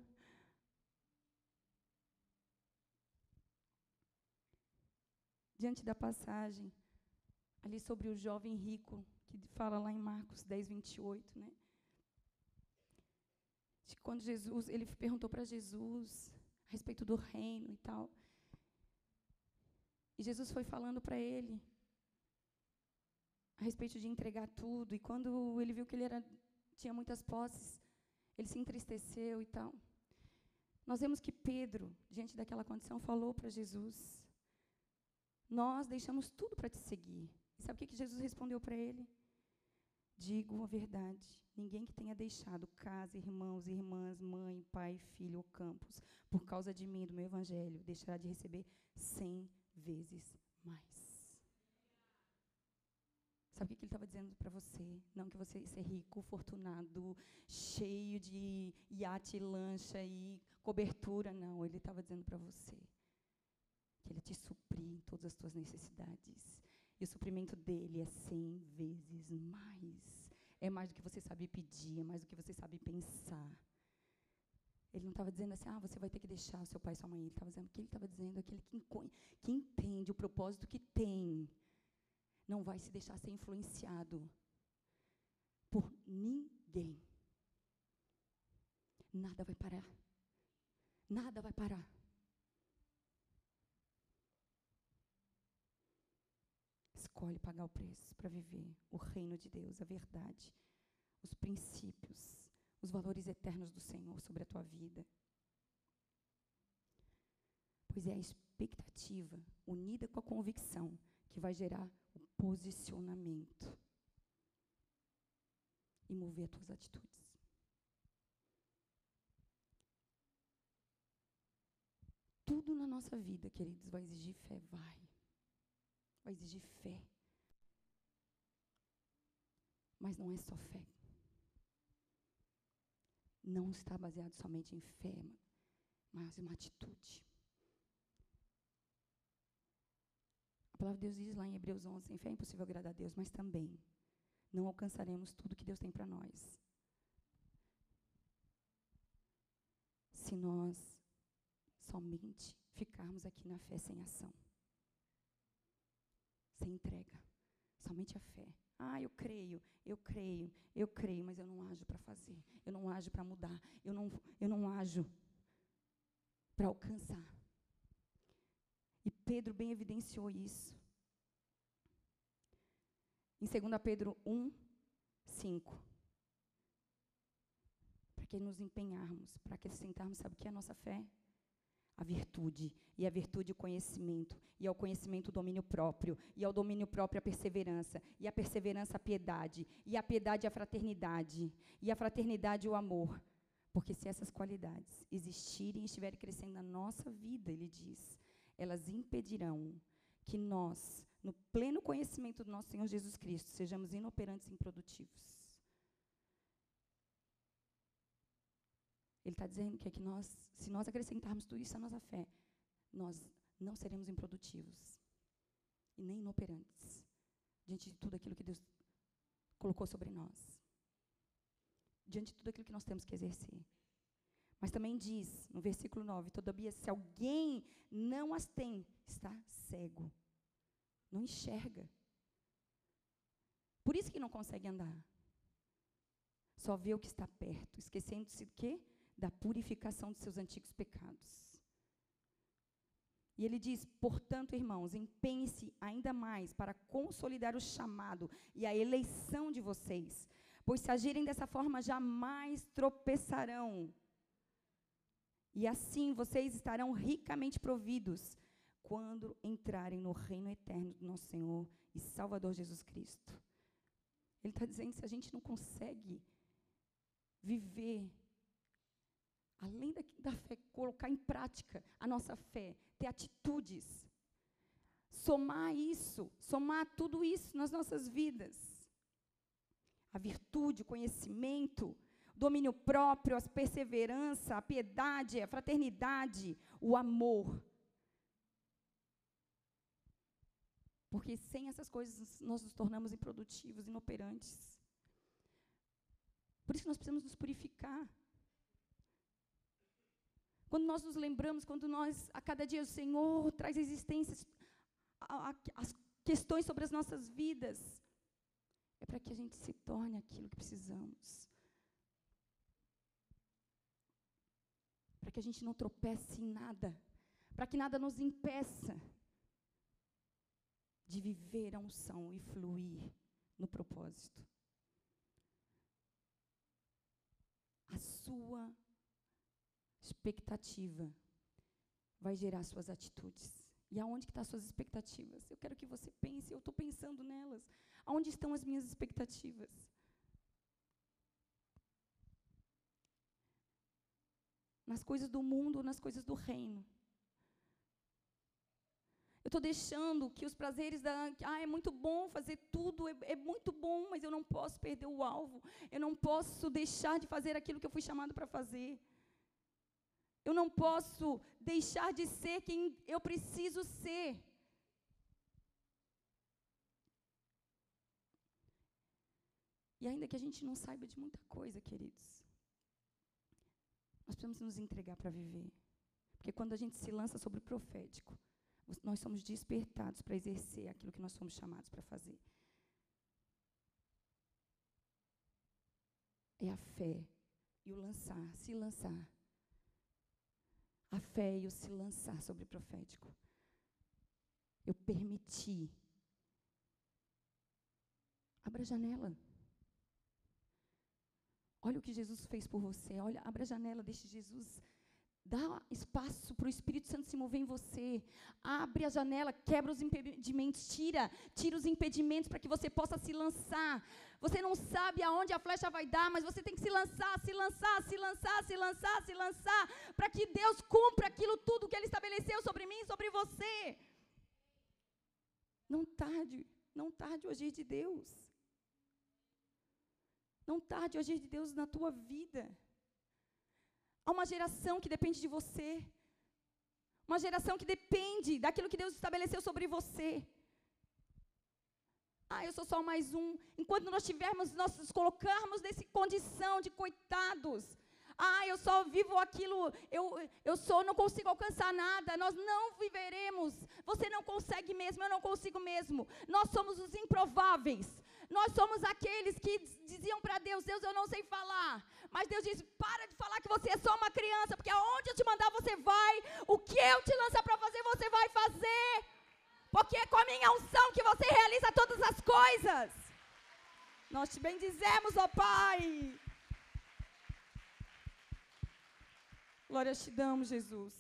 Diante da passagem, ali sobre o jovem rico, que fala lá em Marcos 10, 28, né? De quando Jesus, ele perguntou para Jesus a respeito do reino e tal. E Jesus foi falando para ele a respeito de entregar tudo. E quando ele viu que ele era, tinha muitas posses, ele se entristeceu e tal. Nós vemos que Pedro, diante daquela condição, falou para Jesus: Nós deixamos tudo para te seguir. E sabe o que, que Jesus respondeu para ele? Digo a verdade: ninguém que tenha deixado casa, irmãos, irmãs, mãe, pai, filho ou campos, por causa de mim, do meu evangelho, deixará de receber cem vezes mais. Sabe o que ele estava dizendo para você? Não que você ser rico, fortunado, cheio de iate, lancha e cobertura. Não, ele estava dizendo para você que ele te suprir em todas as suas necessidades. E o suprimento dele é cem vezes mais. É mais do que você sabe pedir, é mais do que você sabe pensar. Ele não estava dizendo assim, ah, você vai ter que deixar o seu pai e sua mãe. Ele estava dizendo que ele estava dizendo, aquele que, que entende o propósito que tem, não vai se deixar ser influenciado por ninguém. Nada vai parar. Nada vai parar. Escolhe pagar o preço para viver o reino de Deus, a verdade, os princípios, os valores eternos do Senhor sobre a tua vida. Pois é a expectativa unida com a convicção que vai gerar o posicionamento e mover as tuas atitudes. Tudo na nossa vida, queridos, vai exigir fé, vai. Vai exigir fé. Mas não é só fé não está baseado somente em fé, mas em uma atitude. A palavra de Deus diz lá em Hebreus 11: sem fé é impossível agradar a Deus, mas também não alcançaremos tudo que Deus tem para nós. Se nós somente ficarmos aqui na fé sem ação, sem entrega, somente a fé. Ah, eu creio, eu creio, eu creio, mas eu não ajo para fazer, eu não ajo para mudar, eu não, eu não ajo para alcançar. E Pedro bem evidenciou isso. Em 2 Pedro 1, 5. Para que nos empenharmos, para acrescentarmos, sabe o que é a nossa fé? A virtude, e a virtude o conhecimento, e ao conhecimento o domínio próprio, e ao domínio próprio a perseverança, e a perseverança a piedade, e a piedade a fraternidade, e a fraternidade o amor. Porque se essas qualidades existirem e estiverem crescendo na nossa vida, ele diz, elas impedirão que nós, no pleno conhecimento do nosso Senhor Jesus Cristo, sejamos inoperantes e improdutivos. Ele está dizendo que, é que nós, se nós acrescentarmos tudo isso à nossa fé, nós não seremos improdutivos e nem inoperantes diante de tudo aquilo que Deus colocou sobre nós. Diante de tudo aquilo que nós temos que exercer. Mas também diz, no versículo 9: Todavia, se alguém não as tem, está cego, não enxerga. Por isso que não consegue andar. Só vê o que está perto, esquecendo-se do quê? Da purificação de seus antigos pecados. E ele diz: portanto, irmãos, empenhe-se ainda mais para consolidar o chamado e a eleição de vocês. pois se agirem dessa forma, jamais tropeçarão. E assim vocês estarão ricamente providos quando entrarem no reino eterno do nosso Senhor e Salvador Jesus Cristo. Ele está dizendo se a gente não consegue viver, além da, da fé, colocar em prática a nossa fé, ter atitudes, somar isso, somar tudo isso nas nossas vidas a virtude, o conhecimento, domínio próprio, a perseverança, a piedade, a fraternidade, o amor. Porque sem essas coisas nós nos tornamos improdutivos, inoperantes. Por isso nós precisamos nos purificar. Quando nós nos lembramos, quando nós, a cada dia, o Senhor traz existências, as questões sobre as nossas vidas, é para que a gente se torne aquilo que precisamos. Para que a gente não tropece em nada. Para que nada nos impeça de viver a unção e fluir no propósito. A sua expectativa vai gerar suas atitudes. E aonde que estão tá as suas expectativas? Eu quero que você pense, eu estou pensando nelas. Aonde estão as minhas expectativas? Nas coisas do mundo ou nas coisas do reino? Eu estou deixando que os prazeres da. Ah, é muito bom fazer tudo, é, é, muito bom, mas eu não posso perder o alvo. Eu não posso deixar de fazer aquilo que eu fui chamado para fazer. Eu não posso deixar de ser quem eu preciso ser. E ainda que a gente não saiba de muita coisa, queridos, nós precisamos nos entregar para viver. Porque quando a gente se lança sobre o profético, nós somos despertados para exercer aquilo que nós somos chamados para fazer. É a fé e o lançar, se lançar a fé e o se lançar sobre o profético. Eu permiti. Abra a janela. Olha o que Jesus fez por você. Olha, abra a janela, deixe Jesus Dá espaço para o Espírito Santo se mover em você. Abre a janela, quebra os impedimentos, tira, tira os impedimentos para que você possa se lançar. Você não sabe aonde a flecha vai dar, mas você tem que se lançar, se lançar, se lançar, se lançar, se lançar, para que Deus cumpra aquilo tudo que Ele estabeleceu sobre mim e sobre você. Não tarde, não tarde o agir de Deus. Não tarde o agir de Deus na tua vida. Há uma geração que depende de você. Uma geração que depende daquilo que Deus estabeleceu sobre você. Ah, eu sou só mais um. Enquanto nós tivermos, nós nos colocarmos nessa condição de coitados. Ah, eu só vivo aquilo, eu, eu só não consigo alcançar nada. Nós não viveremos. Você não consegue mesmo, eu não consigo mesmo. Nós somos os improváveis. Nós somos aqueles que diziam para Deus: Deus, eu não sei falar. Mas Deus diz: para de falar que você é só uma criança, porque aonde eu te mandar você vai, o que eu te lançar para fazer, você vai fazer. Porque é com a minha unção que você realiza todas as coisas. Nós te bendizemos, ó Pai. Glória te damos, Jesus.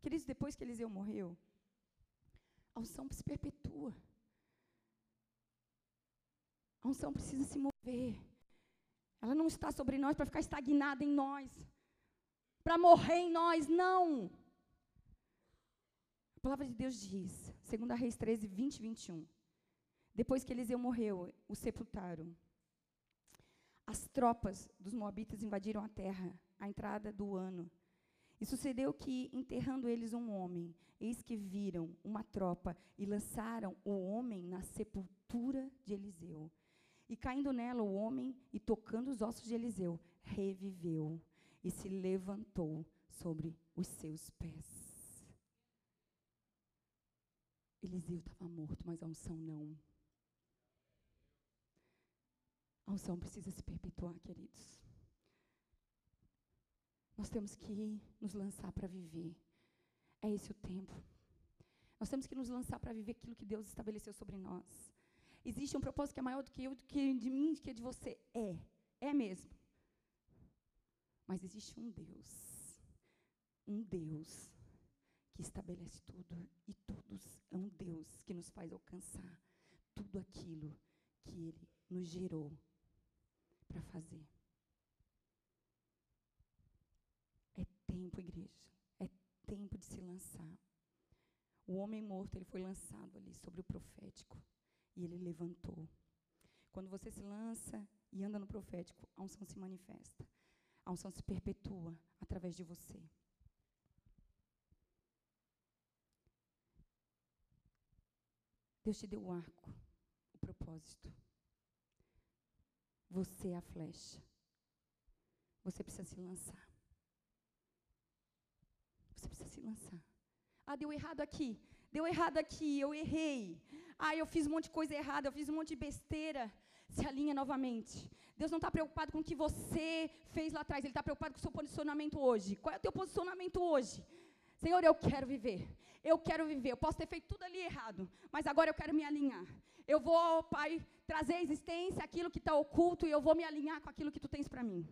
Queridos, depois que Eliseu morreu, a unção se perpetua. A unção precisa se mover. Ela não está sobre nós para ficar estagnada em nós, para morrer em nós, não. A palavra de Deus diz, 2 Reis 13, 20 e 21. Depois que Eliseu morreu, o sepultaram. As tropas dos Moabitas invadiram a terra, a entrada do ano. E sucedeu que, enterrando eles um homem, eis que viram uma tropa e lançaram o homem na sepultura de Eliseu. E caindo nela o homem, e tocando os ossos de Eliseu, reviveu e se levantou sobre os seus pés. Eliseu estava morto, mas a unção não. A unção precisa se perpetuar, queridos. Nós temos que nos lançar para viver. É esse o tempo. Nós temos que nos lançar para viver aquilo que Deus estabeleceu sobre nós. Existe um propósito que é maior do que eu, do que de mim, do que de você. É, é mesmo. Mas existe um Deus, um Deus que estabelece tudo e todos é um Deus que nos faz alcançar tudo aquilo que Ele nos gerou para fazer. É tempo, igreja. É tempo de se lançar. O homem morto, ele foi lançado ali sobre o profético e ele levantou. Quando você se lança e anda no profético, a unção se manifesta. A unção se perpetua através de você. Deus te deu o arco, o propósito. Você é a flecha. Você precisa se lançar. Você precisa se lançar. Ah, deu errado aqui. Deu errado aqui. Eu errei. Ah, eu fiz um monte de coisa errada. Eu fiz um monte de besteira. Se alinha novamente. Deus não está preocupado com o que você fez lá atrás. Ele está preocupado com o seu posicionamento hoje. Qual é o teu posicionamento hoje? Senhor, eu quero viver. Eu quero viver. Eu posso ter feito tudo ali errado, mas agora eu quero me alinhar. Eu vou, Pai, trazer à existência aquilo que está oculto e eu vou me alinhar com aquilo que tu tens para mim.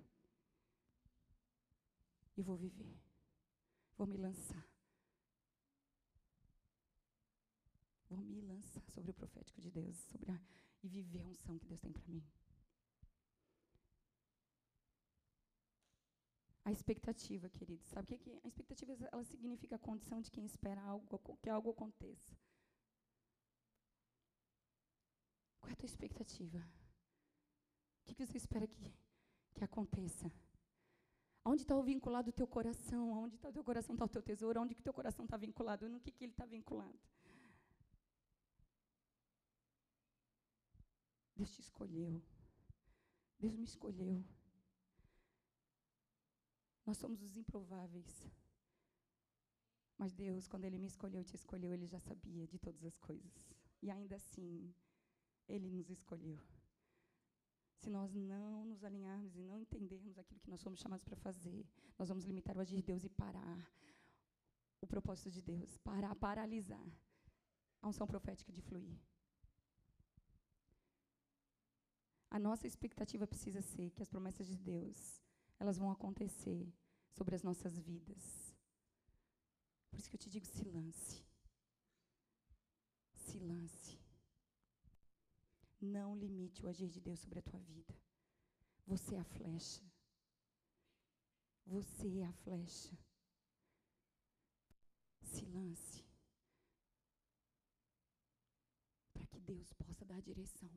E vou viver. Vou me lançar. Vou me lançar sobre o profético de Deus, sobre a, e viver a unção que Deus tem para mim. A expectativa, queridos, sabe o que, que a expectativa ela significa a condição de quem espera algo, que algo aconteça. Qual é a tua expectativa? O que, você espera que, que aconteça? Onde está vinculado o teu coração? Onde está o teu coração? Está o teu tesouro? Onde que o teu coração está vinculado? No que, que ele está vinculado? Deus te escolheu. Deus me escolheu. Nós somos os improváveis. Mas Deus, quando Ele me escolheu, te escolheu, Ele já sabia de todas as coisas. E ainda assim, Ele nos escolheu. Se nós não nos alinharmos e não entendermos aquilo que nós somos chamados para fazer, nós vamos limitar o agir de Deus e parar o propósito de Deus, parar, paralisar a unção profética de fluir. A nossa expectativa precisa ser que as promessas de Deus elas vão acontecer sobre as nossas vidas. Por isso que eu te digo: se lance. Se lance. Não limite o agir de Deus sobre a tua vida. Você é a flecha. Você é a flecha. Se lance. Para que Deus possa dar direção.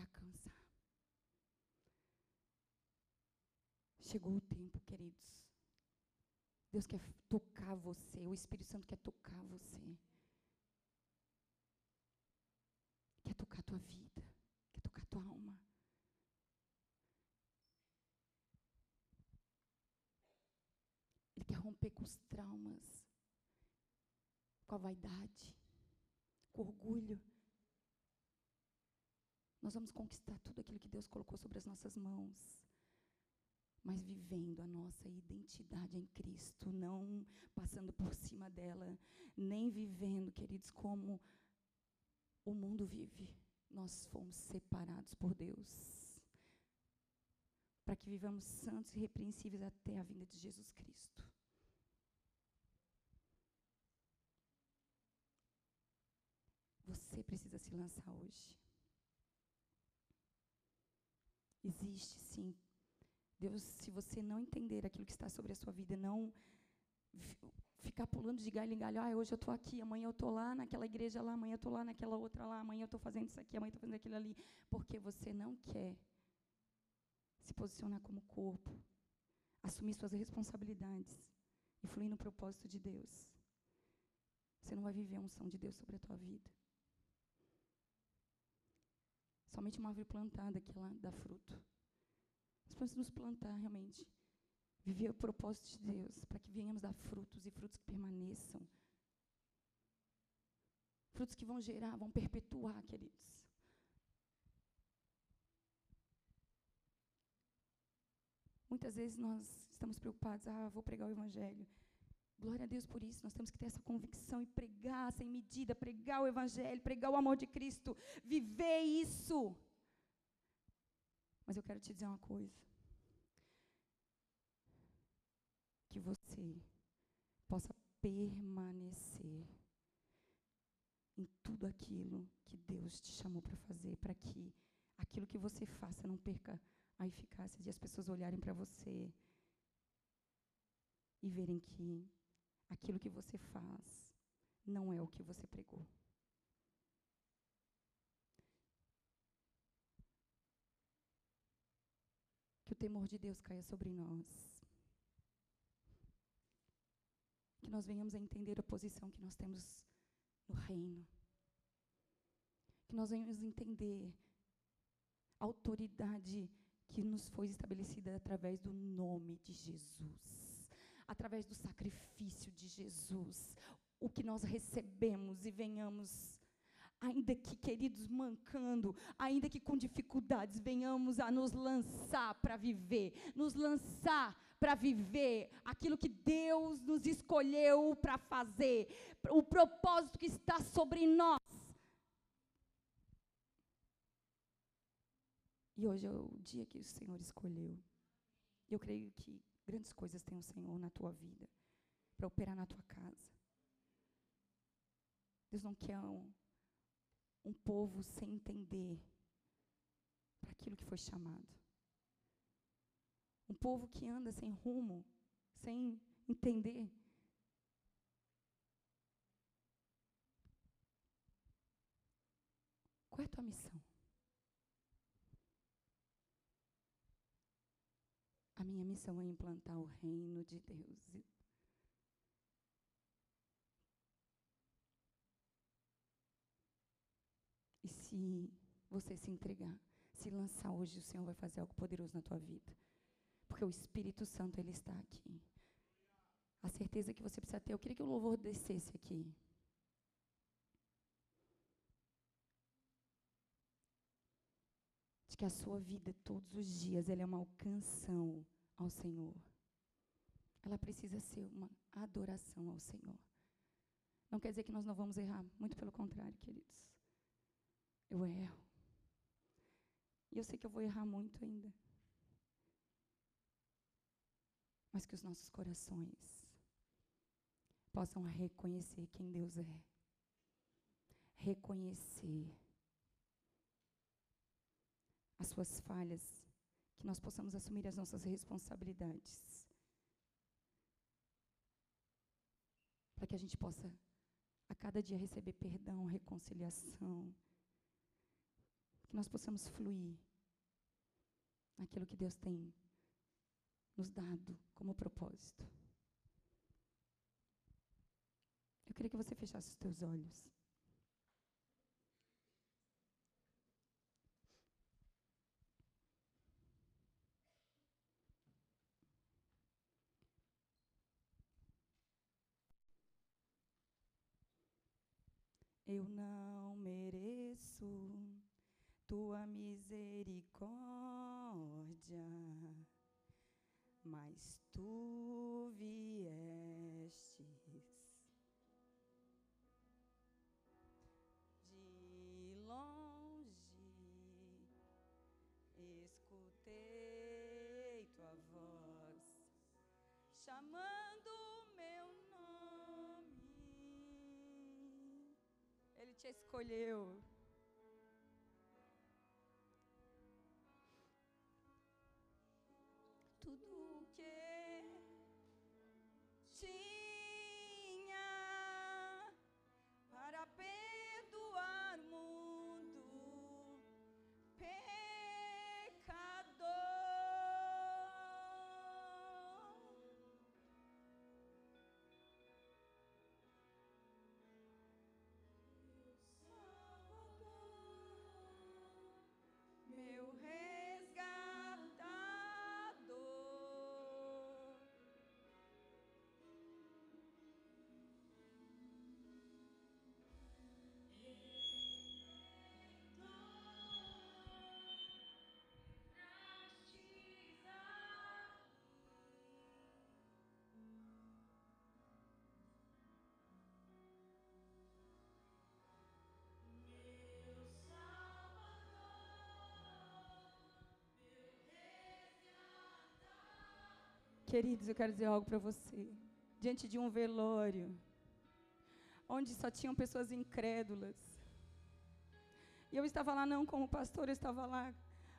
E a cansar. Chegou o tempo, queridos. Deus quer tocar você, o Espírito Santo quer tocar você. Quer tocar a tua vida, quer tocar a tua alma. Ele quer romper com os traumas, com a vaidade, com o orgulho. Nós vamos conquistar tudo aquilo que Deus colocou sobre as nossas mãos. Mas vivendo a nossa identidade em Cristo, não passando por cima dela, nem vivendo, queridos, como o mundo vive. Nós fomos separados por Deus. Para que vivamos santos e repreensíveis até a vinda de Jesus Cristo. Você precisa se lançar hoje. Existe sim. Deus, se você não entender aquilo que está sobre a sua vida, não ficar pulando de galho em galho, ah, hoje eu estou aqui, amanhã eu estou lá naquela igreja lá, amanhã eu estou lá naquela outra lá, amanhã eu estou fazendo isso aqui, amanhã eu estou fazendo aquilo ali, porque você não quer se posicionar como corpo, assumir suas responsabilidades e fluir no propósito de Deus. Você não vai viver a unção de Deus sobre a tua vida. Somente uma árvore plantada que ela dá fruto. Nós precisamos plantar realmente. Viver o propósito de Deus, para que venhamos dar frutos e frutos que permaneçam. Frutos que vão gerar, vão perpetuar, queridos. Muitas vezes nós estamos preocupados, ah, vou pregar o Evangelho. Glória a Deus por isso. Nós temos que ter essa convicção e pregar sem medida, pregar o Evangelho, pregar o amor de Cristo, viver isso. Mas eu quero te dizer uma coisa. Que você possa permanecer em tudo aquilo que Deus te chamou para fazer, para que aquilo que você faça não perca a eficácia de as pessoas olharem para você e verem que aquilo que você faz não é o que você pregou. Que o temor de Deus caia sobre nós. Que nós venhamos a entender a posição que nós temos no reino. Que nós venhamos entender a autoridade que nos foi estabelecida através do nome de Jesus, através do sacrifício de Jesus, o que nós recebemos e venhamos ainda que, queridos, mancando, ainda que com dificuldades, venhamos a nos lançar para viver, nos lançar para viver aquilo que Deus nos escolheu para fazer, o propósito que está sobre nós. E hoje é o dia que o Senhor escolheu. Eu creio que grandes coisas tem o Senhor na tua vida, para operar na tua casa. Deus não quer um, um povo sem entender para aquilo que foi chamado. Um povo que anda sem rumo, sem entender. Qual é a tua missão? Minha missão é implantar o reino de Deus se você se entregar, se lançar hoje, o Senhor vai fazer algo poderoso na tua vida. Porque o Espírito Santo, ele está aqui. A certeza que você precisa ter. Eu queria que o louvor descesse aqui. De que a sua vida, todos os dias, ela é uma alcanção ao Senhor. Ela precisa ser uma adoração ao Senhor. Não quer dizer que nós não vamos errar, muito pelo contrário, queridos. Eu erro. E eu sei que eu vou errar muito ainda. Mas que os nossos corações possam reconhecer quem Deus é. Reconhecer as suas falhas, que nós possamos assumir as nossas responsabilidades. Para que a gente possa, a cada dia, receber perdão, reconciliação que nós possamos fluir naquilo que Deus tem nos dado como propósito. Eu queria que você fechasse os teus olhos. Eu não mereço tua misericórdia, mas tu viestes te escolheu. Queridos, eu quero dizer algo para você. Diante de um velório, onde só tinham pessoas incrédulas. E eu estava lá não como pastor, eu estava lá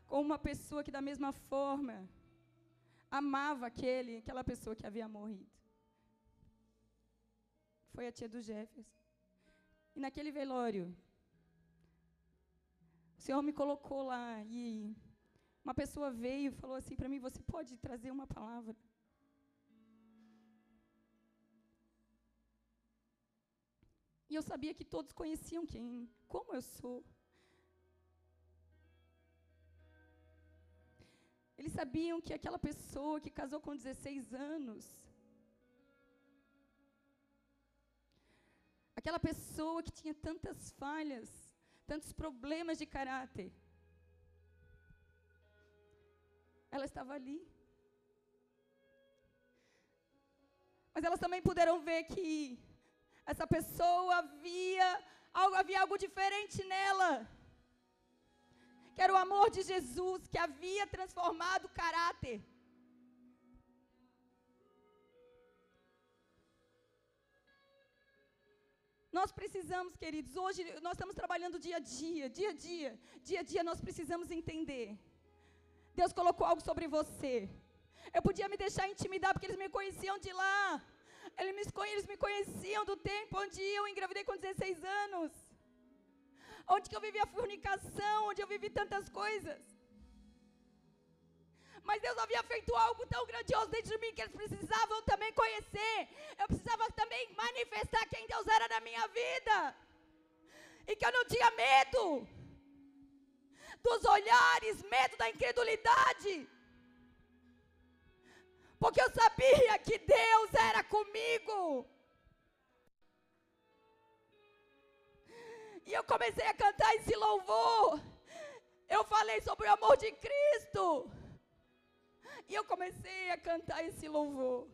como uma pessoa que da mesma forma amava aquele, aquela pessoa que havia morrido. Foi a tia do Jefferson. E naquele velório, o Senhor me colocou lá e uma pessoa veio e falou assim para mim: Você pode trazer uma palavra? E eu sabia que todos conheciam quem, como eu sou. Eles sabiam que aquela pessoa que casou com 16 anos, aquela pessoa que tinha tantas falhas, tantos problemas de caráter, ela estava ali. Mas elas também puderam ver que essa pessoa havia algo, havia algo diferente nela. Que era o amor de Jesus que havia transformado o caráter. Nós precisamos, queridos, hoje nós estamos trabalhando dia a dia, dia a dia, dia a dia nós precisamos entender. Deus colocou algo sobre você. Eu podia me deixar intimidar porque eles me conheciam de lá. Eles me, conheciam do tempo onde eu engravidei com 16 anos. Onde que eu vivi a fornicação, onde eu vivi tantas coisas. Mas Deus havia feito algo tão grandioso dentro de mim que eles precisavam também conhecer. Eu precisava também manifestar quem Deus era na minha vida. E que eu não tinha medo dos olhares, medo da incredulidade. Porque eu sabia que Deus era comigo. E eu comecei a cantar esse louvor. Eu falei sobre o amor de Cristo. E eu comecei a cantar esse louvor.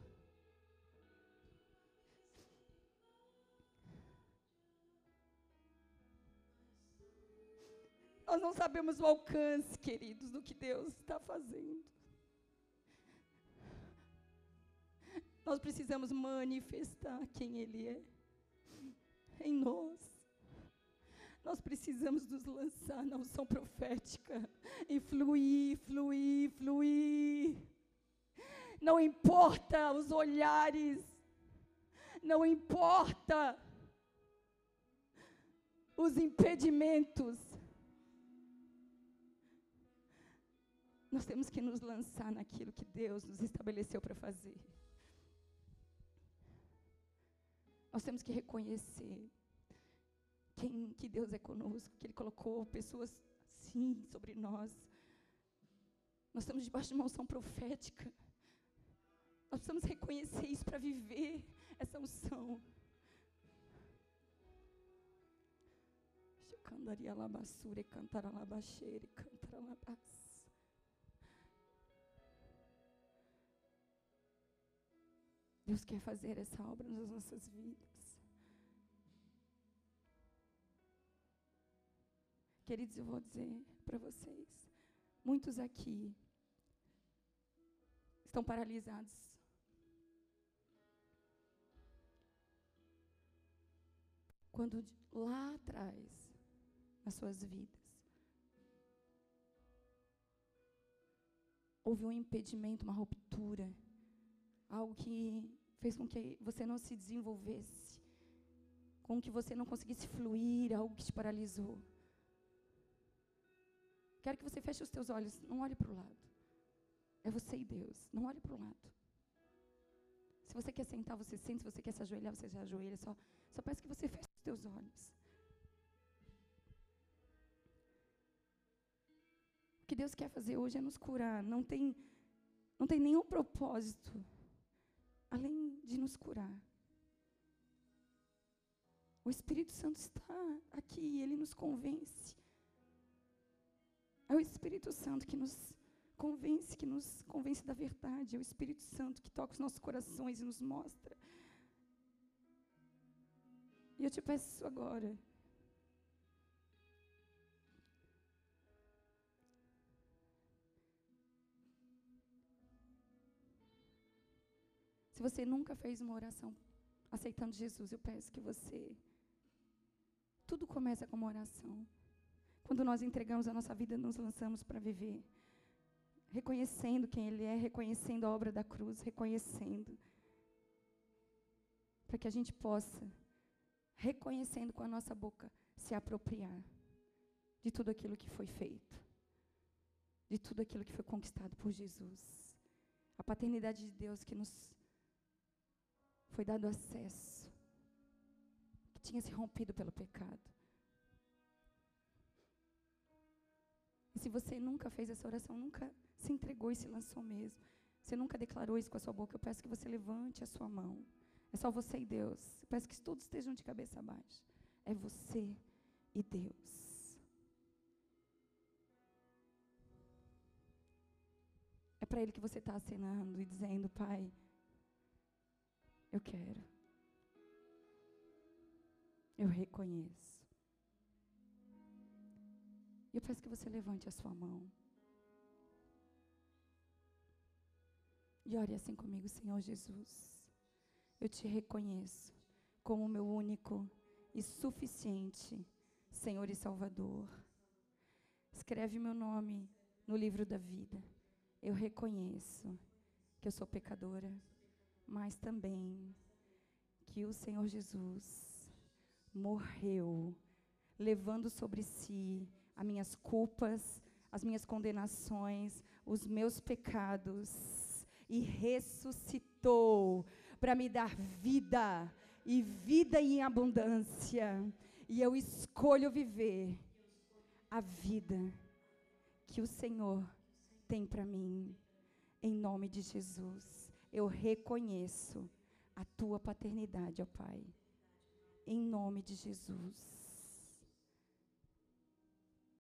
Nós não sabemos o alcance, queridos, do que Deus está fazendo. Nós precisamos manifestar quem Ele é em nós. Nós precisamos nos lançar na unção profética e fluir, fluir, fluir. Não importa os olhares, não importa os impedimentos. Nós temos que nos lançar naquilo que Deus nos estabeleceu para fazer. Nós temos que reconhecer quem que Deus é conosco, que Ele colocou pessoas sim sobre nós. Nós estamos debaixo de uma unção profética. Nós precisamos reconhecer isso para viver essa unção. Candaria labassure, cantar alabaxere, Deus quer fazer essa obra nas nossas vidas. Queridos, eu vou dizer para vocês: muitos aqui estão paralisados. Quando lá atrás, nas suas vidas, houve um impedimento, uma ruptura, algo que fez com que você não se desenvolvesse, com que você não conseguisse fluir, algo que te paralisou. Quero que você feche os teus olhos, não olhe para o lado. É você e Deus, não olhe para o lado. Se você quer sentar, você senta. Se você quer se ajoelhar, você se ajoelha. Só, só peço que você feche os teus olhos. O que Deus quer fazer hoje é nos curar. Não tem, não tem nenhum propósito além de nos curar. O Espírito Santo está aqui, ele nos convence. É o Espírito Santo que nos convence, que nos convence da verdade. É o Espírito Santo que toca os nossos corações e nos mostra. E eu te peço agora, Se você nunca fez uma oração aceitando Jesus, eu peço que você. Tudo começa com uma oração. Quando nós entregamos a nossa vida, nos lançamos para viver. Reconhecendo quem Ele é, reconhecendo a obra da cruz, reconhecendo. Para que a gente possa, reconhecendo com a nossa boca, se apropriar de tudo aquilo que foi feito, de tudo aquilo que foi conquistado por Jesus. A paternidade de Deus que nos foi dado acesso, que tinha se rompido pelo pecado. E se você nunca fez essa oração, nunca se entregou e se lançou mesmo, você nunca declarou isso com a sua boca, eu peço que você levante a sua mão. É só você e Deus. Eu peço que todos estejam de cabeça baixa. É você e Deus. É para Ele que você está acenando e dizendo, Pai, eu quero. Eu reconheço. Eu peço que você levante a sua mão. E ore assim comigo, Senhor Jesus. Eu te reconheço como meu único e suficiente Senhor e Salvador. Escreve meu nome no livro da vida. Eu reconheço que eu sou pecadora mas também que o Senhor Jesus morreu, levando sobre si as minhas culpas, as minhas condenações, os meus pecados, e ressuscitou para me dar vida, e vida em abundância. E eu escolho viver a vida que o Senhor tem para mim, em nome de Jesus eu reconheço a tua paternidade, ó Pai. Em nome de Jesus.